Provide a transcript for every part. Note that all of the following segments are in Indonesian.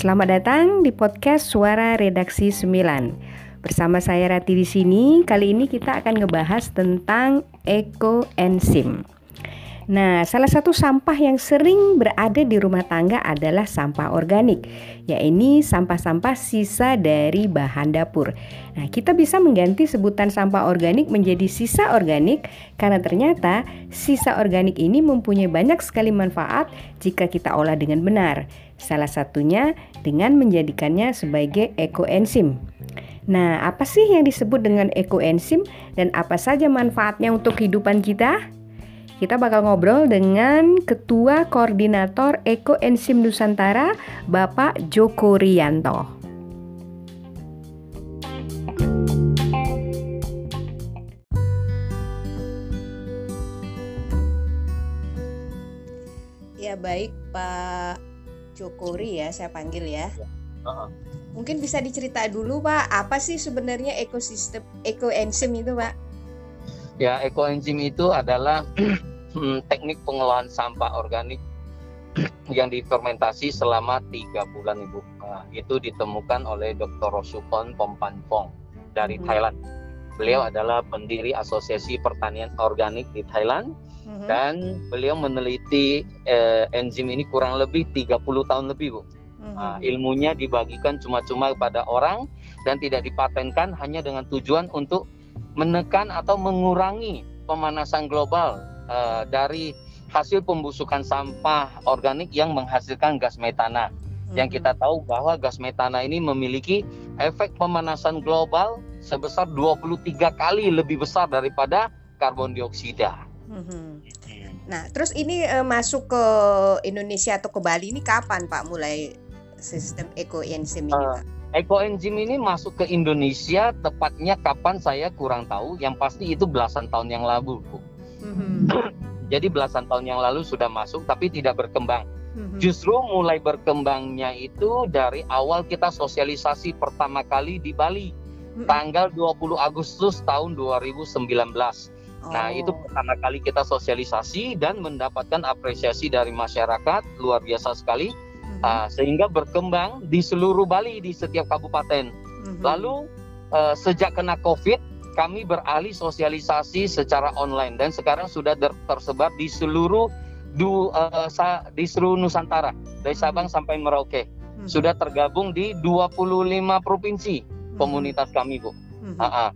Selamat datang di podcast Suara Redaksi 9. Bersama saya Rati di sini. Kali ini kita akan ngebahas tentang ekoenzim. Nah, salah satu sampah yang sering berada di rumah tangga adalah sampah organik, yaitu sampah-sampah sisa dari bahan dapur. Nah, kita bisa mengganti sebutan sampah organik menjadi sisa organik karena ternyata sisa organik ini mempunyai banyak sekali manfaat jika kita olah dengan benar. Salah satunya dengan menjadikannya sebagai ekoenzim. Nah, apa sih yang disebut dengan ekoenzim dan apa saja manfaatnya untuk kehidupan kita? Kita bakal ngobrol dengan Ketua Koordinator Ekoenzim Nusantara, Bapak Joko Rianto. Ya baik Pak Jokori ya, saya panggil ya. Uh -huh. Mungkin bisa dicerita dulu Pak, apa sih sebenarnya ekosistem ekoenzim itu Pak? Ya, ekoenzim itu adalah hmm, teknik pengolahan sampah organik yang difermentasi selama tiga bulan ibu nah, itu ditemukan oleh Dr. Rosupon Pompanpong dari hmm. Thailand beliau hmm. adalah pendiri Asosiasi Pertanian Organik di Thailand hmm. dan beliau meneliti eh, enzim ini kurang lebih 30 tahun lebih bu hmm. nah, ilmunya dibagikan cuma-cuma kepada orang dan tidak dipatenkan hanya dengan tujuan untuk menekan atau mengurangi pemanasan global uh, dari hasil pembusukan sampah organik yang menghasilkan gas metana. Hmm. Yang kita tahu bahwa gas metana ini memiliki efek pemanasan global sebesar 23 kali lebih besar daripada karbon dioksida. Hmm. Nah, terus ini uh, masuk ke Indonesia atau ke Bali ini kapan Pak mulai sistem ekoenzim ini uh, Pak? Ekoenzim ini masuk ke Indonesia tepatnya kapan saya kurang tahu. Yang pasti itu belasan tahun yang lalu, Bu. Jadi belasan tahun yang lalu sudah masuk tapi tidak berkembang. Mm-hmm. Justru mulai berkembangnya itu dari awal kita sosialisasi pertama kali di Bali. Mm-hmm. Tanggal 20 Agustus tahun 2019. Nah, oh. Nah, itu pertama kali kita sosialisasi dan mendapatkan apresiasi dari masyarakat luar biasa sekali. Mm-hmm. Uh, sehingga berkembang di seluruh Bali di setiap kabupaten. Mm-hmm. Lalu uh, sejak kena Covid kami beralih sosialisasi secara online dan sekarang sudah tersebar di seluruh du, uh, sa, di seluruh Nusantara dari hmm. Sabang sampai Merauke. Hmm. Sudah tergabung di 25 provinsi hmm. komunitas kami, Bu. Hmm. Uh -uh.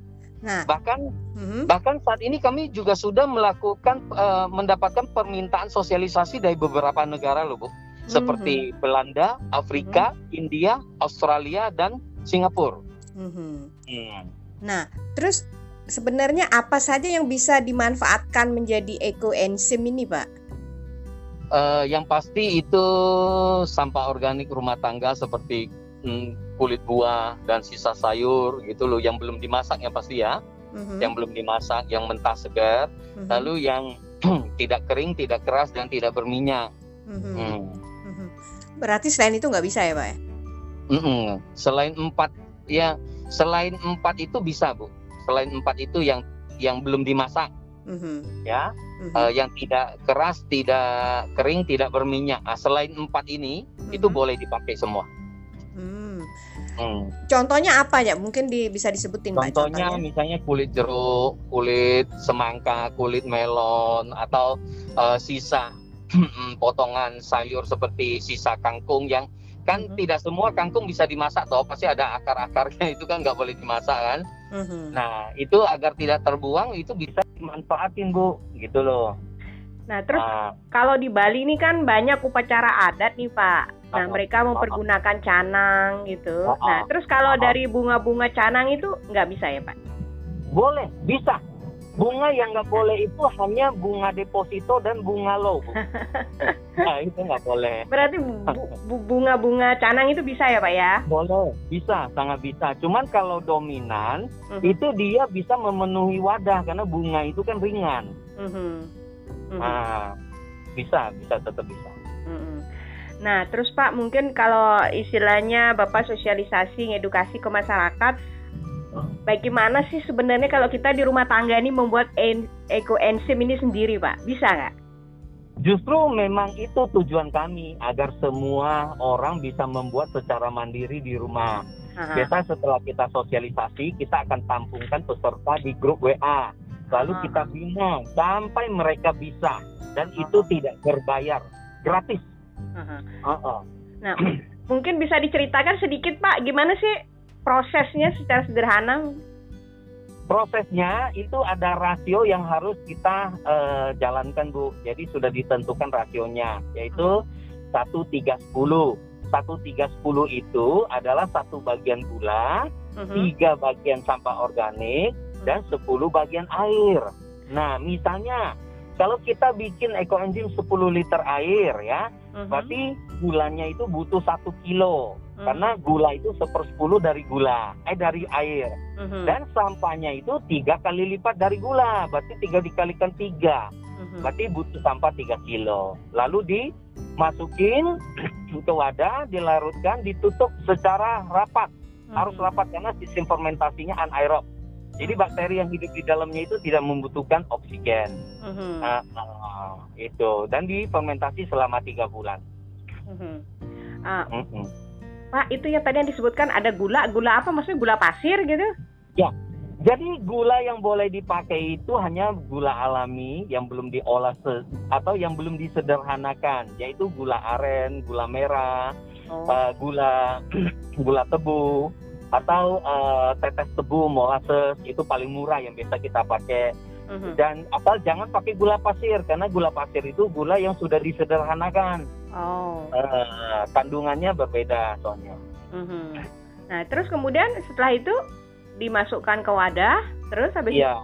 Nah, bahkan hmm. bahkan saat ini kami juga sudah melakukan uh, mendapatkan permintaan sosialisasi dari beberapa negara loh, Bu. Seperti hmm. Belanda, Afrika, hmm. India, Australia dan Singapura. Hmm. Hmm. Nah, terus sebenarnya apa saja yang bisa dimanfaatkan menjadi ekoenzim ini, Pak? Uh, yang pasti itu sampah organik rumah tangga seperti hmm, kulit buah dan sisa sayur gitu loh yang belum dimasak yang pasti ya. Uh-huh. Yang belum dimasak, yang mentah segar, uh-huh. lalu yang tidak kering, tidak keras dan tidak berminyak. Uh-huh. Hmm. Uh-huh. Berarti selain itu nggak bisa ya, Pak? Ya? Uh-uh. Selain empat ya Selain empat itu bisa bu. Selain empat itu yang yang belum dimasak, mm-hmm. ya, mm-hmm. Uh, yang tidak keras, tidak kering, tidak berminyak. Nah, selain empat ini mm-hmm. itu boleh dipakai semua. Mm. Hmm. Contohnya apa ya? Mungkin di, bisa disebutin Contohnya, Pak, misalnya kulit jeruk, kulit semangka, kulit melon, atau uh, sisa potongan sayur seperti sisa kangkung yang kan mm-hmm. tidak semua kangkung bisa dimasak toh pasti ada akar-akarnya itu kan nggak boleh dimasak kan? Mm-hmm. nah itu agar tidak terbuang itu bisa dimanfaatin bu gitu loh. Nah terus nah, kalau di Bali ini kan banyak upacara adat nih pak. Nah mereka mempergunakan canang gitu. Nah terus kalau dari bunga-bunga canang itu nggak bisa ya pak? Boleh bisa bunga yang nggak boleh itu hanya bunga deposito dan bunga low nah itu nggak boleh berarti bunga-bunga canang itu bisa ya pak ya boleh bisa sangat bisa cuman kalau dominan uh-huh. itu dia bisa memenuhi wadah karena bunga itu kan ringan uh-huh. Uh-huh. nah bisa bisa tetap bisa uh-huh. nah terus pak mungkin kalau istilahnya bapak sosialisasi edukasi ke masyarakat bagaimana sih sebenarnya kalau kita di rumah tangga ini membuat ekoenzim ini sendiri, Pak? Bisa nggak? Justru memang itu tujuan kami agar semua orang bisa membuat secara mandiri di rumah. Aha. Biasa setelah kita sosialisasi, kita akan tampungkan peserta di grup WA. Lalu Aha. kita bina sampai mereka bisa dan Aha. itu tidak berbayar, gratis. Aha. Aha. Nah, mungkin bisa diceritakan sedikit Pak, gimana sih prosesnya secara sederhana prosesnya itu ada rasio yang harus kita uh, jalankan Bu. Jadi sudah ditentukan rasionya yaitu satu tiga sepuluh. Satu tiga sepuluh itu adalah satu bagian gula, uh-huh. tiga bagian sampah organik, dan sepuluh bagian air. Nah, misalnya kalau kita bikin ekoenzim 10 liter air ya, uh-huh. berarti gulanya itu butuh satu kilo hmm. karena gula itu sepersepuluh dari gula eh dari air hmm. dan sampahnya itu tiga kali lipat dari gula berarti tiga dikalikan tiga hmm. berarti butuh sampah tiga kilo lalu dimasukin ke wadah dilarutkan ditutup secara rapat hmm. harus rapat karena sistem fermentasinya anaerob jadi bakteri yang hidup di dalamnya itu tidak membutuhkan oksigen. Mm-hmm. Nah, nah, itu dan difermentasi selama tiga bulan. Mm-hmm. Uh, mm-hmm. Pak, itu ya tadi yang disebutkan ada gula, gula apa maksudnya gula pasir gitu? Ya. Jadi gula yang boleh dipakai itu hanya gula alami yang belum diolah atau yang belum disederhanakan, yaitu gula aren, gula merah, oh. uh, gula gula tebu atau uh, tetes tebu molasses itu paling murah yang biasa kita pakai. Mm-hmm. Dan asal jangan pakai gula pasir karena gula pasir itu gula yang sudah disederhanakan. Oh. Uh, kandungannya berbeda soalnya. Mm-hmm. Nah, terus kemudian setelah itu dimasukkan ke wadah, terus habis Iya.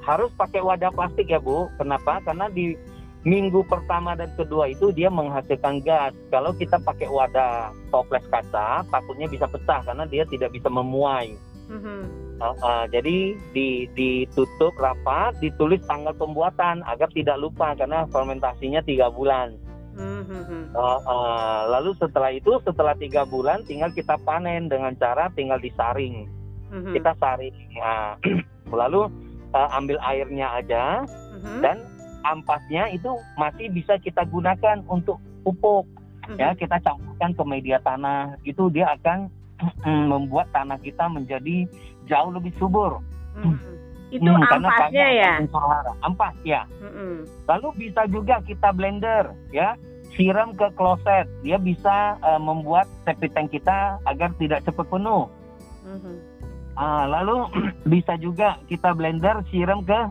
Harus pakai wadah plastik ya, Bu. Kenapa? Karena di minggu pertama dan kedua itu dia menghasilkan gas. Kalau kita pakai wadah toples kaca, takutnya bisa pecah karena dia tidak bisa memuai. Mm-hmm. Uh, uh, jadi di, ditutup rapat, ditulis tanggal pembuatan agar tidak lupa karena fermentasinya tiga bulan. Mm-hmm. Uh, uh, lalu setelah itu setelah tiga bulan tinggal kita panen dengan cara tinggal disaring. Mm-hmm. Kita saring. Nah, lalu uh, ambil airnya aja mm-hmm. dan ampasnya itu masih bisa kita gunakan untuk pupuk. Mm-hmm. Ya kita campurkan ke media tanah itu dia akan membuat tanah kita menjadi jauh lebih subur. Mm-hmm. Itu hmm, ampasnya ya? Ampas ya. Mm-hmm. Lalu bisa juga kita blender ya, siram ke kloset. Dia bisa uh, membuat septic tank kita agar tidak cepat penuh. Mm-hmm. Lalu bisa juga kita blender siram ke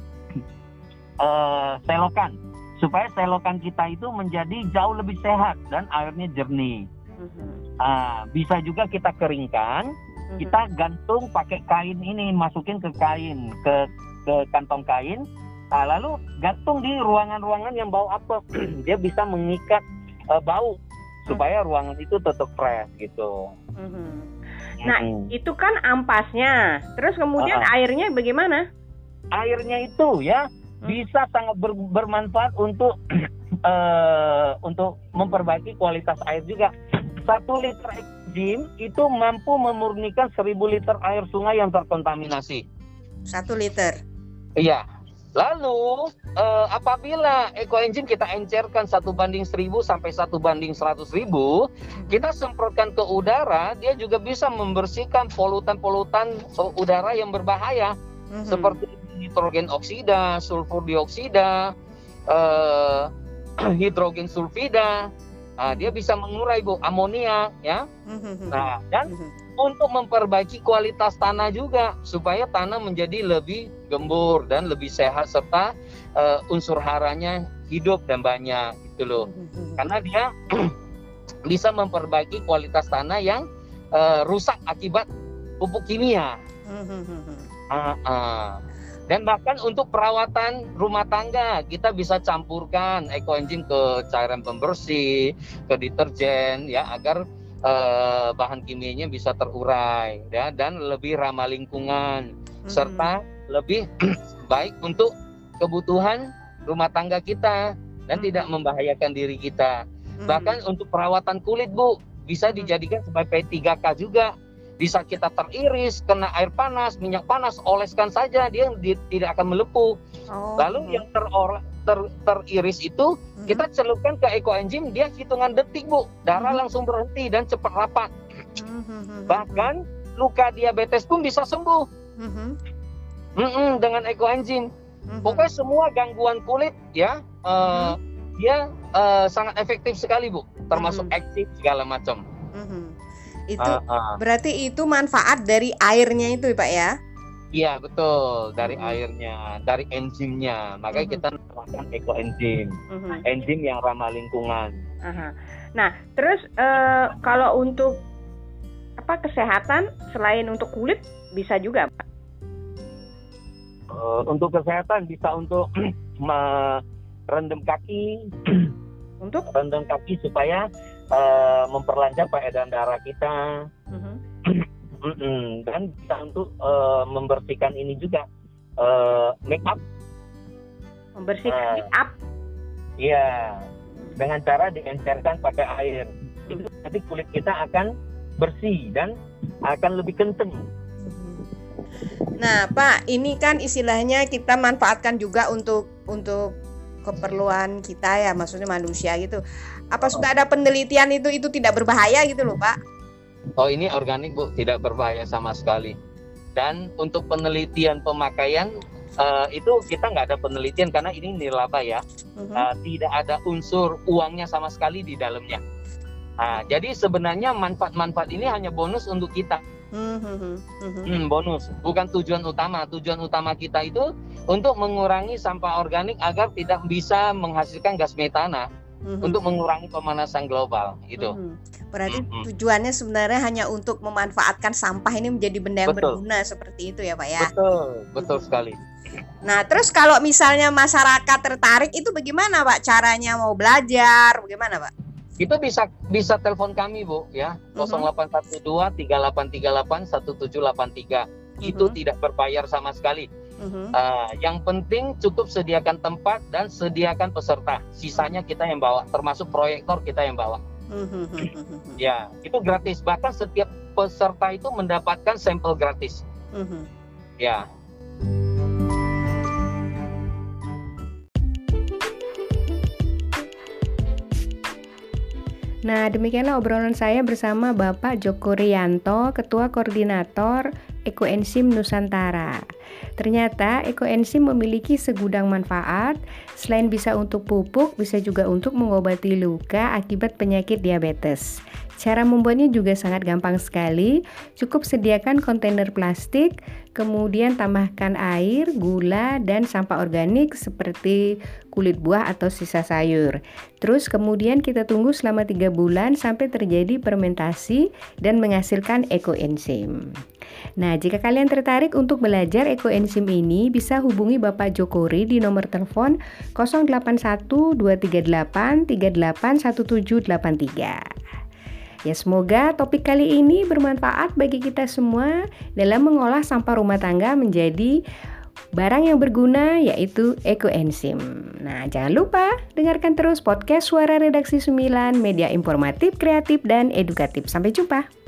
uh, selokan supaya selokan kita itu menjadi jauh lebih sehat dan airnya jernih. Mm-hmm. Uh, bisa juga kita keringkan hmm Kita gantung pakai kain ini, masukin ke kain, ke ke kantong kain. Nah, lalu gantung di ruangan-ruangan yang bau apa? Dia bisa mengikat uh, bau supaya mm-hmm. ruangan itu tetap fresh gitu. Mm-hmm. Nah, mm-hmm. itu kan ampasnya. Terus kemudian uh-uh. airnya bagaimana? Airnya itu ya. Bisa sangat ber, bermanfaat untuk uh, untuk memperbaiki kualitas air juga. Satu liter Jim itu mampu memurnikan 1000 liter air sungai yang terkontaminasi. Satu liter. Iya. Lalu eh, apabila ekoenzim kita encerkan satu banding 1000 sampai satu banding 100 ribu, kita semprotkan ke udara, dia juga bisa membersihkan polutan-polutan udara yang berbahaya mm -hmm. seperti nitrogen oksida, sulfur dioksida, eh, hidrogen sulfida, Nah, dia bisa mengurai bu amonia ya. Mm-hmm. Nah dan mm-hmm. untuk memperbaiki kualitas tanah juga supaya tanah menjadi lebih gembur dan lebih sehat serta uh, unsur haranya hidup dan banyak gitu loh. Mm-hmm. Karena dia bisa memperbaiki kualitas tanah yang uh, rusak akibat pupuk kimia. Uh, uh. Dan bahkan untuk perawatan rumah tangga kita bisa campurkan ekoenzim ke cairan pembersih, ke deterjen ya agar eh, bahan kimianya bisa terurai ya dan lebih ramah lingkungan hmm. serta lebih baik untuk kebutuhan rumah tangga kita dan hmm. tidak membahayakan diri kita. Hmm. Bahkan untuk perawatan kulit Bu bisa hmm. dijadikan sebagai P3K juga bisa kita teriris kena air panas minyak panas oleskan saja dia di, tidak akan melepuh oh. lalu yang teror ter, teriris itu hmm. kita celupkan ke ekoenzim dia hitungan detik bu darah hmm. langsung berhenti dan cepat rapat hmm. bahkan luka diabetes pun bisa sembuh hmm. Hmm, dengan ekoenzim hmm. pokoknya semua gangguan kulit ya uh, hmm. dia uh, sangat efektif sekali bu termasuk hmm. aktif segala macam hmm. Itu uh, uh. berarti itu manfaat dari airnya itu pak ya Iya betul dari hmm. airnya, dari enzimnya. Makanya hmm. kita namakan ekoenzim, hmm. enzim yang ramah lingkungan. Aha. Nah terus uh, kalau untuk apa kesehatan selain untuk kulit bisa juga pak? Uh, untuk kesehatan bisa untuk merendam kaki, untuk rendam kaki supaya uh, memperlancar peredaran darah kita. Uh-huh mm -mm. dan bisa untuk uh, membersihkan ini juga uh, make up. Membersihkan uh, make up? Iya. Dengan cara diencerkan pakai air. Itu nanti kulit kita akan bersih dan akan lebih kenceng. Nah, Pak, ini kan istilahnya kita manfaatkan juga untuk untuk keperluan kita ya, maksudnya manusia gitu. Apa sudah ada penelitian itu itu tidak berbahaya gitu loh, Pak? Oh ini organik bu, tidak berbahaya sama sekali. Dan untuk penelitian pemakaian uh, itu kita nggak ada penelitian karena ini nirlaba ya, uh-huh. uh, tidak ada unsur uangnya sama sekali di dalamnya. Nah, jadi sebenarnya manfaat-manfaat ini hanya bonus untuk kita. Uh-huh. Uh-huh. Hmm, bonus, bukan tujuan utama. Tujuan utama kita itu untuk mengurangi sampah organik agar tidak bisa menghasilkan gas metana mm-hmm. untuk mengurangi pemanasan global itu. Mm-hmm. Berarti mm-hmm. tujuannya sebenarnya hanya untuk memanfaatkan sampah ini menjadi benda yang betul. berguna seperti itu ya Pak ya. Betul, betul mm-hmm. sekali. Nah, terus kalau misalnya masyarakat tertarik itu bagaimana Pak caranya mau belajar? Bagaimana Pak? Itu bisa bisa telepon kami Bu ya. Mm-hmm. 0812 3838 1783. Itu mm-hmm. tidak berbayar sama sekali Uh-huh. Uh, yang penting cukup sediakan tempat dan sediakan peserta. Sisanya kita yang bawa, termasuk proyektor kita yang bawa. Uh-huh. Ya, itu gratis. Bahkan setiap peserta itu mendapatkan sampel gratis. Uh-huh. Ya. Nah, demikianlah obrolan saya bersama Bapak Joko Rianto, Ketua Koordinator Ekoenzim Nusantara. Ternyata ekoenzim memiliki segudang manfaat, selain bisa untuk pupuk, bisa juga untuk mengobati luka akibat penyakit diabetes. Cara membuatnya juga sangat gampang sekali. Cukup sediakan kontainer plastik, kemudian tambahkan air, gula, dan sampah organik seperti kulit buah atau sisa sayur. Terus kemudian kita tunggu selama 3 bulan sampai terjadi fermentasi dan menghasilkan ekoenzim. Nah, jika kalian tertarik untuk belajar ekoenzim ini, bisa hubungi Bapak Jokori di nomor telepon 081 238 381783. Ya semoga topik kali ini bermanfaat bagi kita semua dalam mengolah sampah rumah tangga menjadi barang yang berguna yaitu ekoenzim. Nah, jangan lupa dengarkan terus podcast Suara Redaksi 9, media informatif, kreatif dan edukatif. Sampai jumpa.